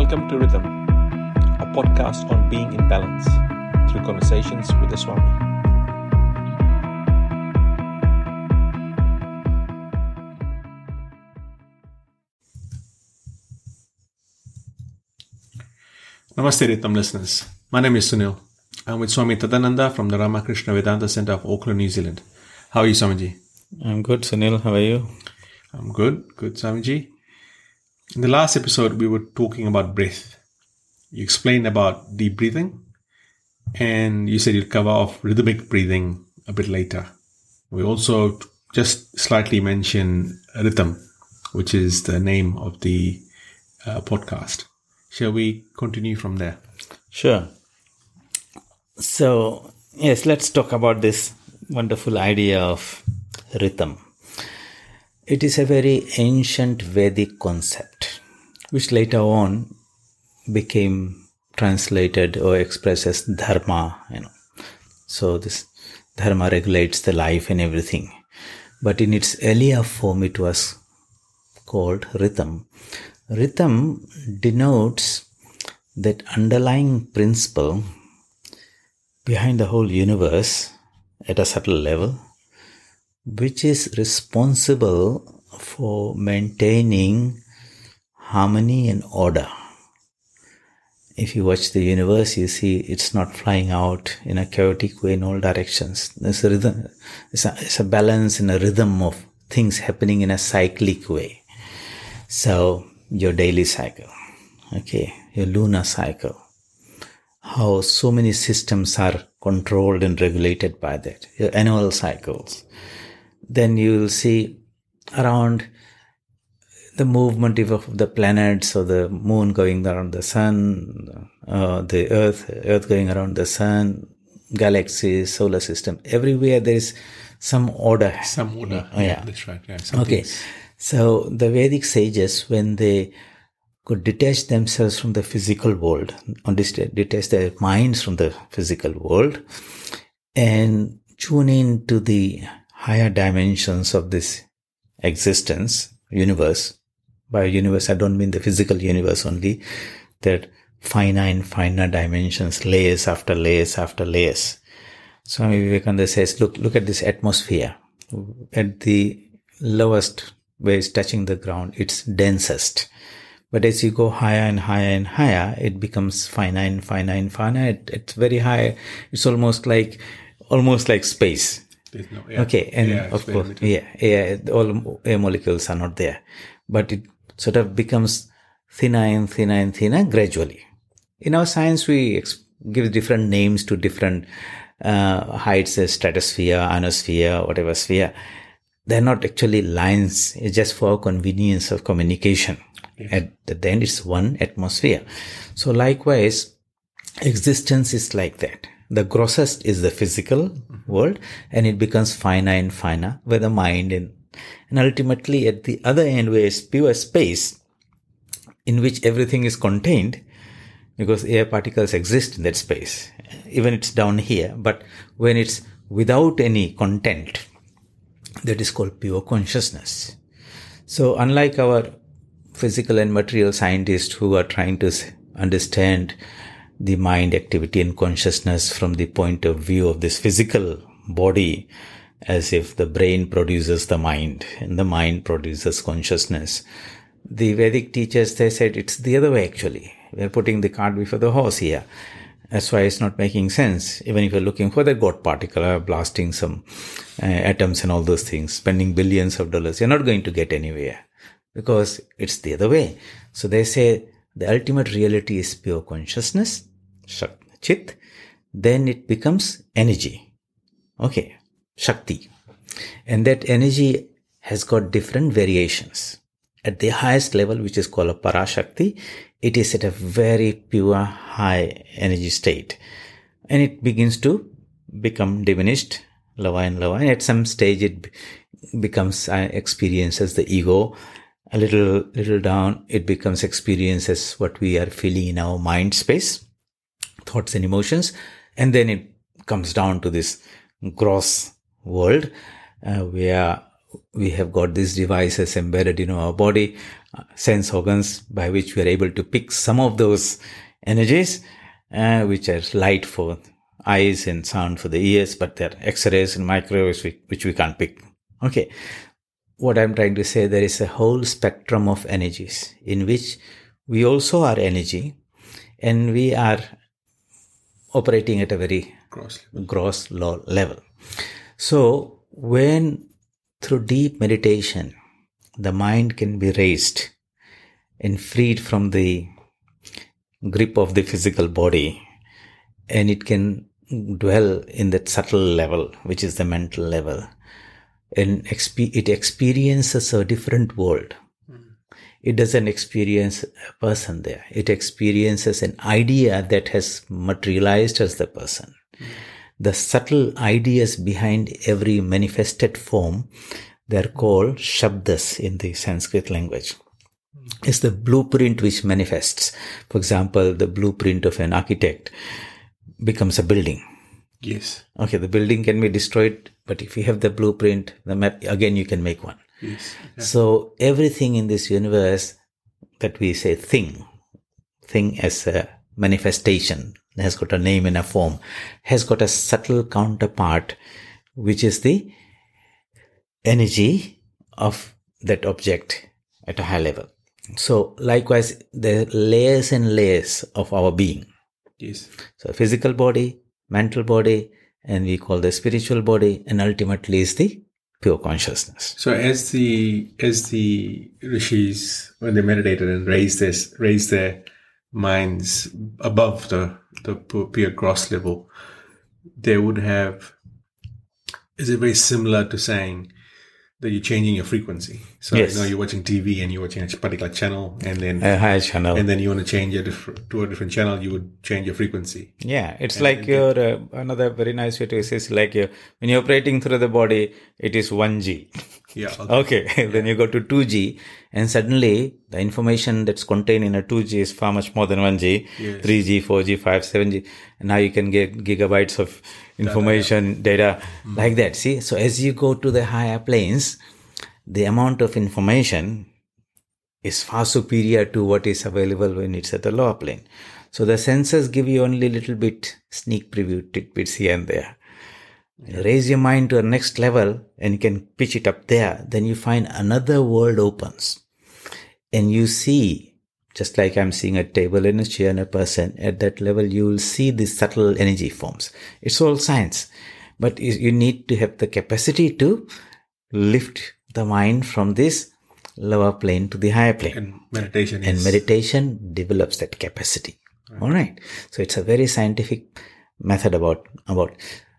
Welcome to Rhythm, a podcast on being in balance through conversations with the Swami. Namaste, Rhythm listeners. My name is Sunil. I'm with Swami Tadananda from the Ramakrishna Vedanta Center of Auckland, New Zealand. How are you, Swamiji? I'm good, Sunil. How are you? I'm good. Good, Swamiji. In the last episode, we were talking about breath. You explained about deep breathing, and you said you'd cover off rhythmic breathing a bit later. We also just slightly mentioned rhythm, which is the name of the uh, podcast. Shall we continue from there? Sure. So, yes, let's talk about this wonderful idea of rhythm. It is a very ancient Vedic concept, which later on became translated or expressed as dharma, you know. So this dharma regulates the life and everything. But in its earlier form, it was called rhythm. Rhythm denotes that underlying principle behind the whole universe at a subtle level which is responsible for maintaining harmony and order. If you watch the universe, you see it's not flying out in a chaotic way in all directions. There's a rhythm, it's a, it's a balance and a rhythm of things happening in a cyclic way. So, your daily cycle, okay, your lunar cycle, how so many systems are controlled and regulated by that, your annual cycles, then you will see around the movement of the planets or the moon going around the sun, uh, the earth, earth going around the sun, galaxies, solar system. Everywhere there is some order. Some order. Oh, yeah. That's right. Yeah, Okay. So the Vedic sages, when they could detach themselves from the physical world, or detach their minds from the physical world, and tune in to the higher dimensions of this existence, universe. By universe, I don't mean the physical universe only, that finite, and finer dimensions, layers after layers after layers. Swami Vivekananda says, look, look at this atmosphere. At the lowest where it's touching the ground, it's densest. But as you go higher and higher and higher, it becomes finite, and finite, and finite. It's very high. It's almost like, almost like space. There's no, yeah. Okay, and of course, yeah, yeah, all air molecules are not there, but it sort of becomes thinner and thinner and thinner gradually. In our science, we ex- give different names to different uh, heights, uh, stratosphere, ionosphere, whatever sphere. They're not actually lines. It's just for convenience of communication. At the end, it's one atmosphere. So likewise, existence is like that. The grossest is the physical world and it becomes finer and finer with the mind and, and ultimately at the other end where it's pure space in which everything is contained because air particles exist in that space. Even it's down here, but when it's without any content, that is called pure consciousness. So unlike our physical and material scientists who are trying to understand the mind activity and consciousness from the point of view of this physical body as if the brain produces the mind and the mind produces consciousness. The Vedic teachers, they said it's the other way actually. We're putting the cart before the horse here. That's why it's not making sense. Even if you're looking for the God particle, or blasting some uh, atoms and all those things, spending billions of dollars, you're not going to get anywhere because it's the other way. So they say the ultimate reality is pure consciousness, chit, then it becomes energy. Okay, Shakti. And that energy has got different variations. At the highest level, which is called a Parashakti, it is at a very pure high energy state. And it begins to become diminished, lower and lower. And at some stage, it becomes uh, experience as the ego. A little, little down, it becomes experiences what we are feeling in our mind space thoughts and emotions and then it comes down to this gross world uh, where we have got these devices embedded in our body, uh, sense organs by which we are able to pick some of those energies, uh, which are light for eyes and sound for the ears, but they're X-rays and microwaves which we can't pick. Okay. What I'm trying to say, there is a whole spectrum of energies in which we also are energy and we are operating at a very Gross. gross low level. So when through deep meditation, the mind can be raised and freed from the grip of the physical body and it can dwell in that subtle level, which is the mental level. And exp- it experiences a different world. It doesn't experience a person there. It experiences an idea that has materialized as the person. The subtle ideas behind every manifested form, they're called shabdas in the Sanskrit language. It's the blueprint which manifests. For example, the blueprint of an architect becomes a building. Yes. Okay, the building can be destroyed, but if you have the blueprint, the map, again you can make one. Yes. So everything in this universe that we say thing, thing as a manifestation, has got a name and a form, has got a subtle counterpart, which is the energy of that object at a high level. So likewise, the layers and layers of our being. Yes. So physical body, mental body, and we call the spiritual body, and ultimately is the pure consciousness. So as the as the rishis when they meditated and raised their raised their minds above the the pure gross level, they would have. Is it very similar to saying that you're changing your frequency? So Yes. you know you're watching TV and you're watching a particular channel, and then A higher channel. and then you want to change it to a different channel, you would change your frequency. Yeah, it's like your uh, another very nice way to say is like your, when you're operating through the body, it is 1G. Yeah. Okay. Okay, then you go to 2G, and suddenly the information that's contained in a 2G is far much more than 1G, Yes. 3G, 4G, 5, 7G. And now you can get gigabytes of information, data, like that. See, so as you go to the higher planes, the amount of information is far superior to what is available when it's at the lower plane. So the senses give you only a little bit sneak preview tidbits here and there. Raise your mind to a next level and you can pitch it up there. Then you find another world opens and you see, just like I'm seeing a table and a chair and a person at that level, you will see the subtle energy forms. It's all science, but you need to have the capacity to lift the mind from this lower plane to the higher plane. And meditation and is meditation develops that capacity. All right. So it's a very scientific method about about.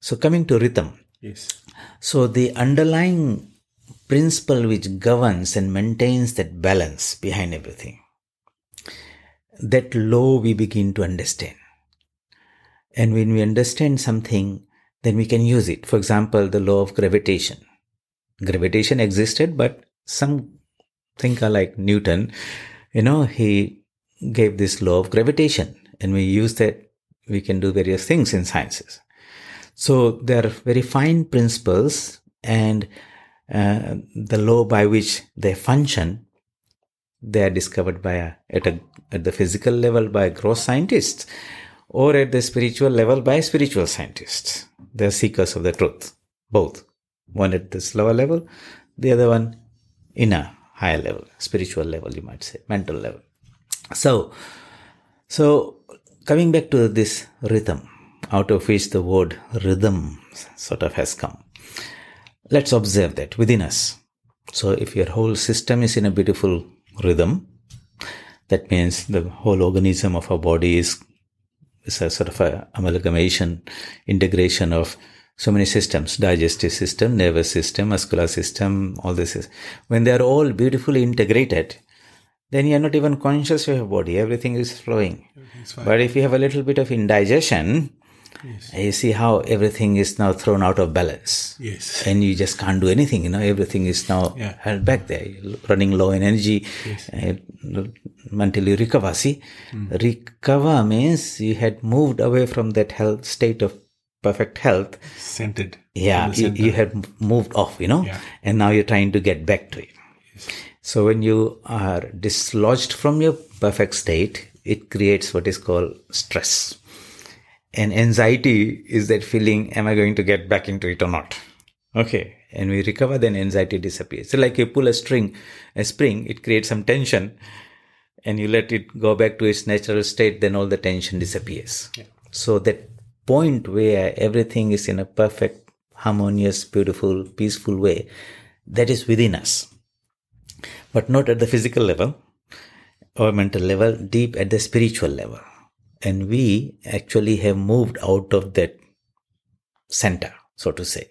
So coming to rhythm. Yes. so the underlying principle which governs and maintains that balance behind everything that law we begin to understand. And when we understand something then we can use it. For example the law of gravitation gravitation existed but some thinker like newton. You know he gave this law of gravitation and we use that we can do various things in sciences. So there are very fine principles and uh, the law by which they function they are discovered by a, at a at the physical level by gross scientists or at the spiritual level by spiritual scientists. They are seekers of the truth both one at this lower level the other one in a higher level spiritual level you might say mental level. So so coming back to this rhythm out of which the word rhythm sort of has come let's observe that within us. So if your whole system is in a beautiful rhythm that means the whole organism of our body is, is a sort of a amalgamation integration of so many systems digestive system nervous system muscular system all this is when they are all beautifully integrated then you are not even conscious of your body everything is flowing but if you have a little bit of indigestion you see how everything is now thrown out of balance Yes. and you just can't do anything you know everything is now Yeah. held back there You're running low in energy uh, until you recover see Hmm. recover means you had moved away from that health state of perfect health, Centered. yeah, you, you have moved off, you know, Yeah. and now you're trying to get back to it. So when you are dislodged from your perfect state, it creates what is called stress. And anxiety is that feeling, am I going to get back into it or not? Okay. And we recover, then anxiety disappears. So like you pull a string, a spring, it creates some tension and you let it go back to its natural state, then all the tension disappears. yeah. So that point where everything is in a perfect, harmonious, beautiful, peaceful way, that is within us. But not at the physical level or mental level, deep at the spiritual level. And we actually have moved out of that center, so to say,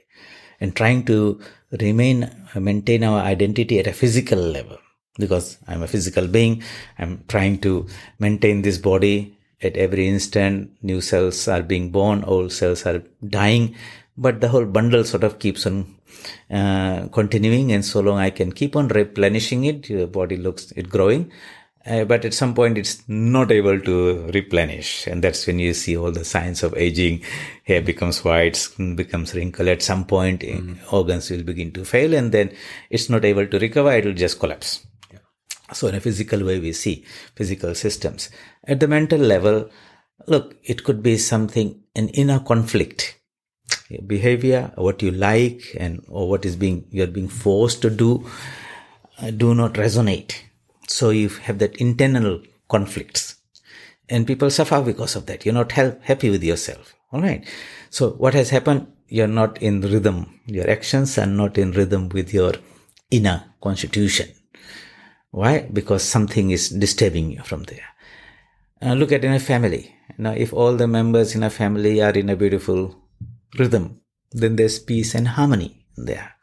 and trying to remain, uh, maintain our identity at a physical level. Because I'm a physical being, I'm trying to maintain this body at every instant. New cells are being born, old cells are dying, but the whole bundle sort of keeps on uh, continuing. And so long I can keep on replenishing it, your body looks it growing. Uh, but at some point it's not able to replenish and that's when you see all the signs of aging hair becomes white skin becomes wrinkled at some point eh, organs will begin to fail and then it's not able to recover it will just collapse so in a physical way we see physical systems. At the mental level look it could be something an inner conflict. Behavior what you like and or what is being you're being forced to do uh, do not resonate. So you have that internal conflicts. And people suffer because of that. You're not hel- happy with yourself. All right. So what has happened? You're not in rhythm. Your actions are not in rhythm with your inner constitution why because something is disturbing you from there uh, look at in a family now if all the members in a family are in a beautiful rhythm then there's peace and harmony there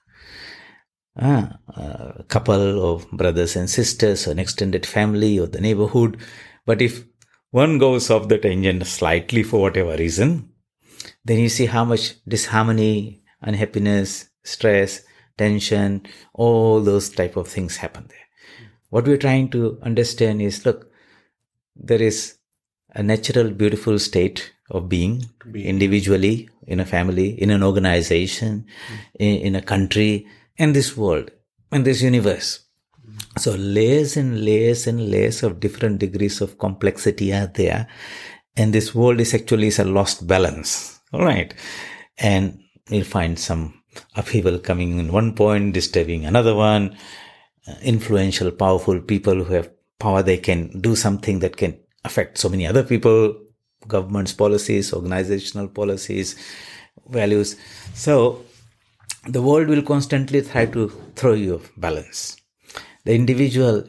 ah, a couple of brothers and sisters, or an extended family, or the neighborhood. But if one goes off the tangent slightly for whatever reason, then you see how much disharmony, unhappiness, stress, tension, all those type of things happen there. What we're trying to understand is look, there is a natural, beautiful state of being individually, in a family, in an organization, hmm. in, in a country, in this world, in this universe. Hmm. So layers and layers and layers of different degrees of complexity are there. And this world is actually is a lost balance. All right. And you'll find some upheaval coming in one point, disturbing another one. Influential, powerful people who have power, they can do something that can affect so many other people, government's policies, organizational policies, values. So the world will constantly try to throw you off balance. The individual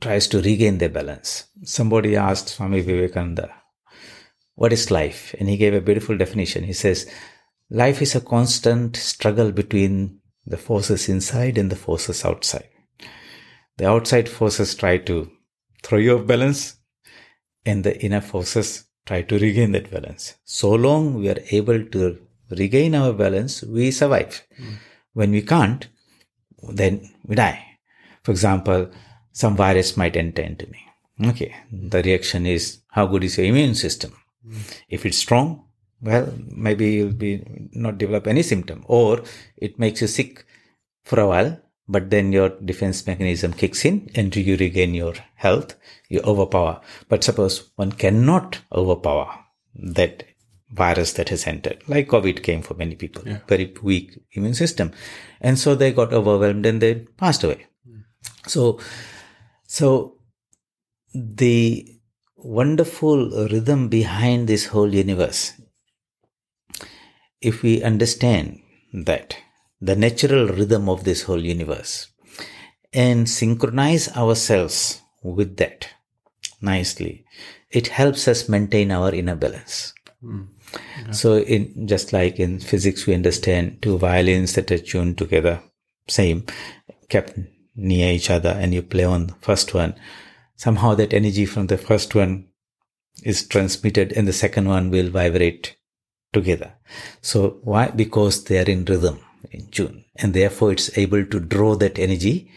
tries to regain their balance. Somebody asked Swami Vivekananda, what is life? And he gave a beautiful definition. He says, life is a constant struggle between the forces inside and the forces outside. The outside forces try to throw you off balance and the inner forces try to regain that balance. So long we are able to regain our balance, we survive. Hmm. When we can't, then we die. For example, some virus might enter into me. Okay. The reaction is how good is your immune system? Hmm. If it's strong, well, maybe you'll be not develop any symptom or it makes you sick for a while, but then your defense mechanism kicks in and you regain your health, you overpower. But suppose one cannot overpower that virus that has entered, like COVID came for many people, very weak immune system. And so they got overwhelmed and they passed away. So, so the wonderful rhythm behind this whole universe, if we understand that the natural rhythm of this whole universe and synchronize ourselves with that nicely, it helps us maintain our inner balance. Hmm. So, in just like in physics, we understand two violins that are tuned together, same, kept near each other, and you play on the first one. Somehow, that energy from the first one is transmitted, and the second one will vibrate together. So, why? Because they are in rhythm, in tune, and therefore it's able to draw that energy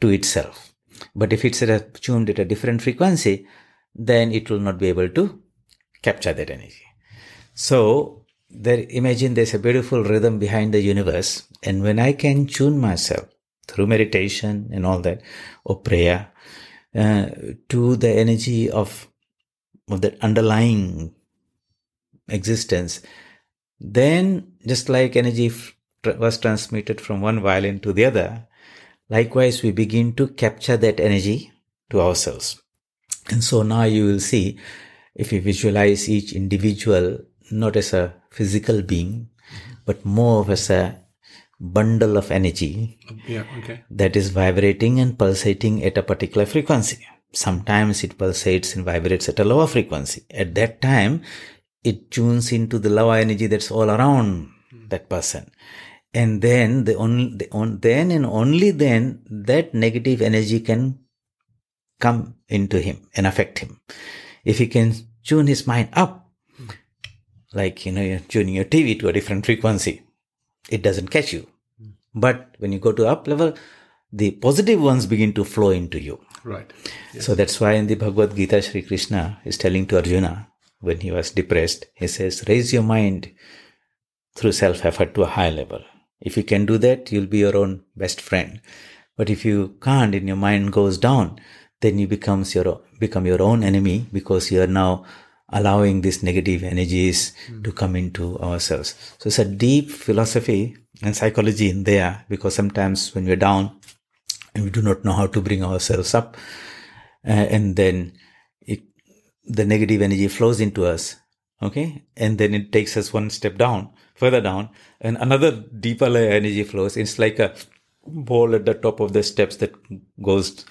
to itself. But if it's tuned at a different frequency, then it will not be able to capture that energy. So there, imagine there's a beautiful rhythm behind the universe. And when I can tune myself through meditation and all that, or prayer, uh, to the energy of, of that underlying existence, then just like energy was transmitted from one violin to the other, likewise we begin to capture that energy to ourselves. And so now you will see if you visualize each individual not as a physical being, but more of as a bundle of energy Yeah. Okay. that is vibrating and pulsating at a particular frequency. Sometimes it pulsates and vibrates at a lower frequency. At that time, it tunes into the lower energy that's all around that person. And then the only, the on, then and only then that negative energy can come into him and affect him. If he can tune his mind up, like, you know, you're tuning your TV to a different frequency, it doesn't catch you. But when you go to up level, the positive ones begin to flow into you. Right. So that's why in the Bhagavad Gita, Sri Krishna is telling to Arjuna when he was depressed, he says, raise your mind through self effort to a high level. If you can do that, you'll be your own best friend. But if you can't and your mind goes down, then you becomes your become your own enemy because you are now allowing these negative energies to come into ourselves. So it's a deep philosophy and psychology in there because sometimes when we're down and we do not know how to bring ourselves up, uh, and then it, the negative energy flows into us. Okay. And then it takes us one step down, further down, and another deeper layer energy flows. It's like a ball at the top of the steps that goes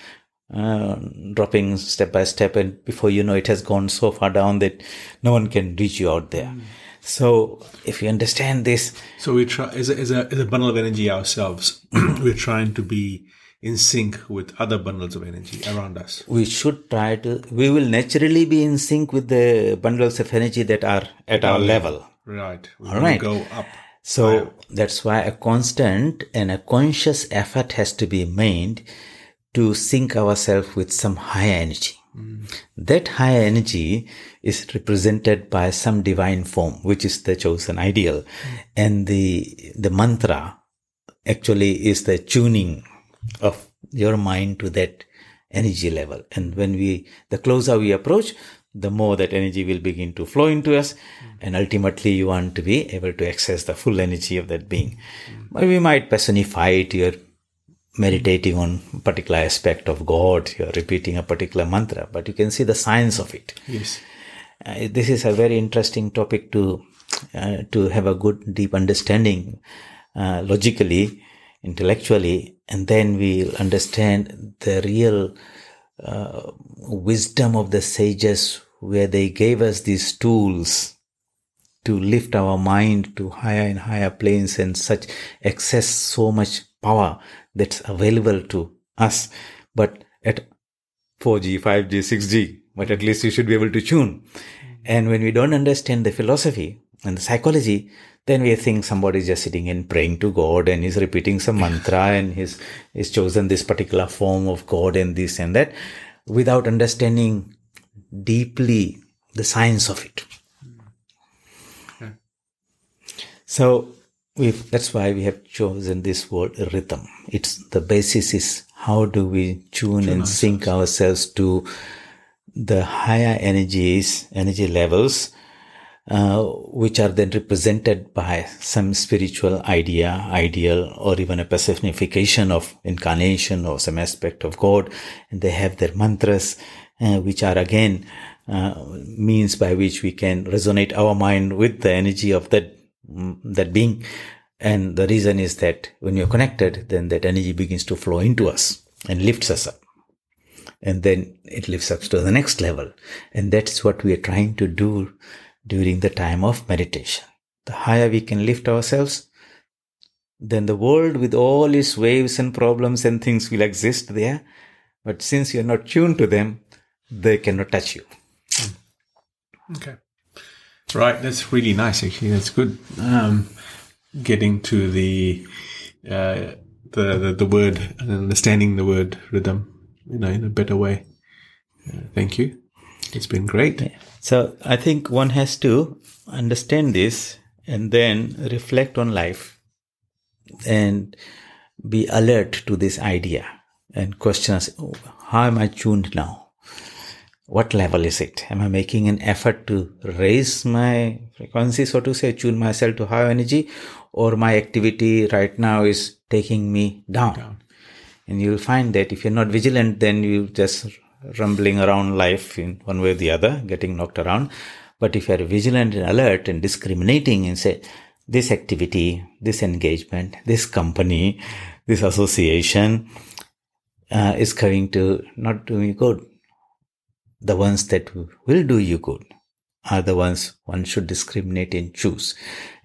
uh, dropping step by step, and before you know, it has gone so far down that no one can reach you out there. So, if you understand this, So we try as a, as a, as a bundle of energy ourselves. we're trying to be in sync with other bundles of energy around us. we should try to, we will naturally be in sync with the bundles of energy that are at our level. Right. We All. Go up. So that's why a constant and a conscious effort has to be made to sync ourselves with some higher energy. Mm. That higher energy is represented by some divine form, which is the chosen ideal. Mm. And the, the mantra actually is the tuning of your mind to that energy level. And when we, the closer we approach, the more that energy will begin to flow into us. And ultimately you want to be able to access the full energy of that being. But we might personify it. You're meditating on a particular aspect of God. You're repeating a particular mantra, but you can see the science of it. Yes. Uh, this is a very interesting topic to uh, to have a good deep understanding uh, logically intellectually and then we'll understand the real uh, wisdom of the sages where they gave us these tools to lift our mind to higher and higher planes and such access so much power that's available to us but at 4G, 5G, 6G, but at least you should be able to tune. And when we don't understand the philosophy and the psychology, then we think somebody is just sitting and praying to God and he's repeating some mantra and he's, he's chosen this particular form of God and this and that without understanding deeply the science of it. Hmm. So we that's why we have chosen this word rhythm. It's the basis is how do we tune, and sync ourselves to the higher energies, energy levels, uh, which are then represented by some spiritual idea, ideal, or even a personification of incarnation or some aspect of God. And they have their mantras, uh, which are again uh, means by which we can resonate our mind with the energy of that mm, that being. And the reason is that when you're connected, then that energy begins to flow into us and lifts us up and then it lifts up to the next level. And that's what we are trying to do during the time of meditation. The higher we can lift ourselves, then the world with all its waves and problems and things will exist there. But since you're not tuned to them, they cannot touch you. Okay. Right. That's really nice. Actually, that's good. Um, getting to the, uh, the the the word and understanding the word rhythm, you know, in a better way. Uh, thank you. It's been great. So I think one has to understand this and then reflect on life and be alert to this idea and question us, oh, how am I tuned now? What level is it? Am I making an effort to raise my frequency, so to say, tune myself to higher energy, or my activity right now is taking me down? down. And you'll find that if you're not vigilant, then you just rumbling around life in one way or the other, getting knocked around. But if you're vigilant and alert and discriminating and say, this activity, this engagement, this company, this association uh, is going to not do you good. The ones that will do you good are the ones one should discriminate and choose.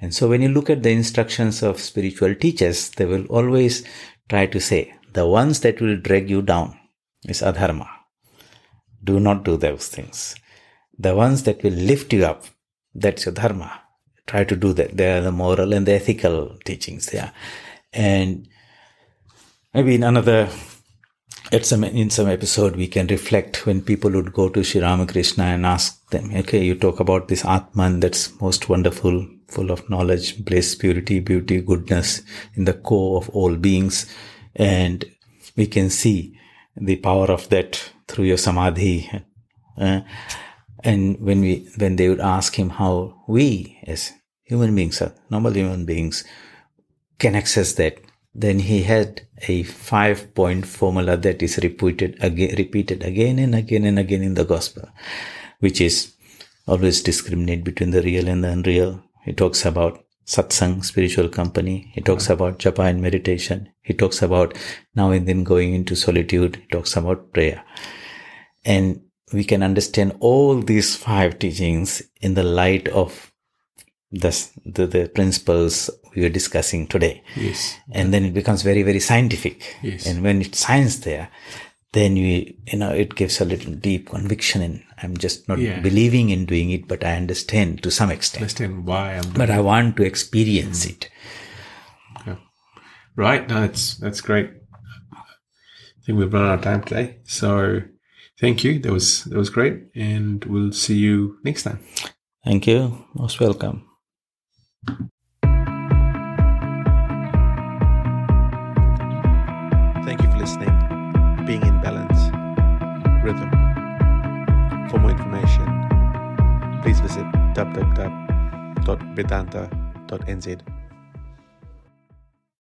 And so when you look at the instructions of spiritual teachers, they will always try to say, the ones that will drag you down is adharma. Do not do those things. The ones that will lift you up, that's your dharma. Try to do that. They are the moral and the ethical teachings there. And maybe in another at some in some episode we can reflect when people would go to Sri Ramakrishna and ask them, okay, you talk about this Atman that's most wonderful, full of knowledge, bliss, purity, beauty, goodness in the core of all beings. And we can see the power of that through your samadhi. Uh, and when we, when they would ask him how we as human beings, normal human beings, can access that, then he had a five point formula that is repeated again, repeated again and again and again in the gospel, which is always discriminate between the real and the unreal. He talks about satsang, spiritual company. He talks about japa and meditation. He talks about now and then going into solitude. He talks about prayer. And we can understand all these five teachings in the light of the, the, the principles we are discussing today. Yes. And then it becomes very, very scientific. Yes. And when it's science there, then we, you know, it gives a little deep conviction and I'm just not Yeah. believing in doing it, but I understand to some extent. Understand why I'm doing But I want to experience mm-hmm. it. Right. No, that's that's great. I think we've run out of time today. So thank you. That was that was great. And we'll see you next time. Thank you. Most welcome. Thank you for listening. Being in balance, rhythm. For more information, please visit www.vedanta.nz.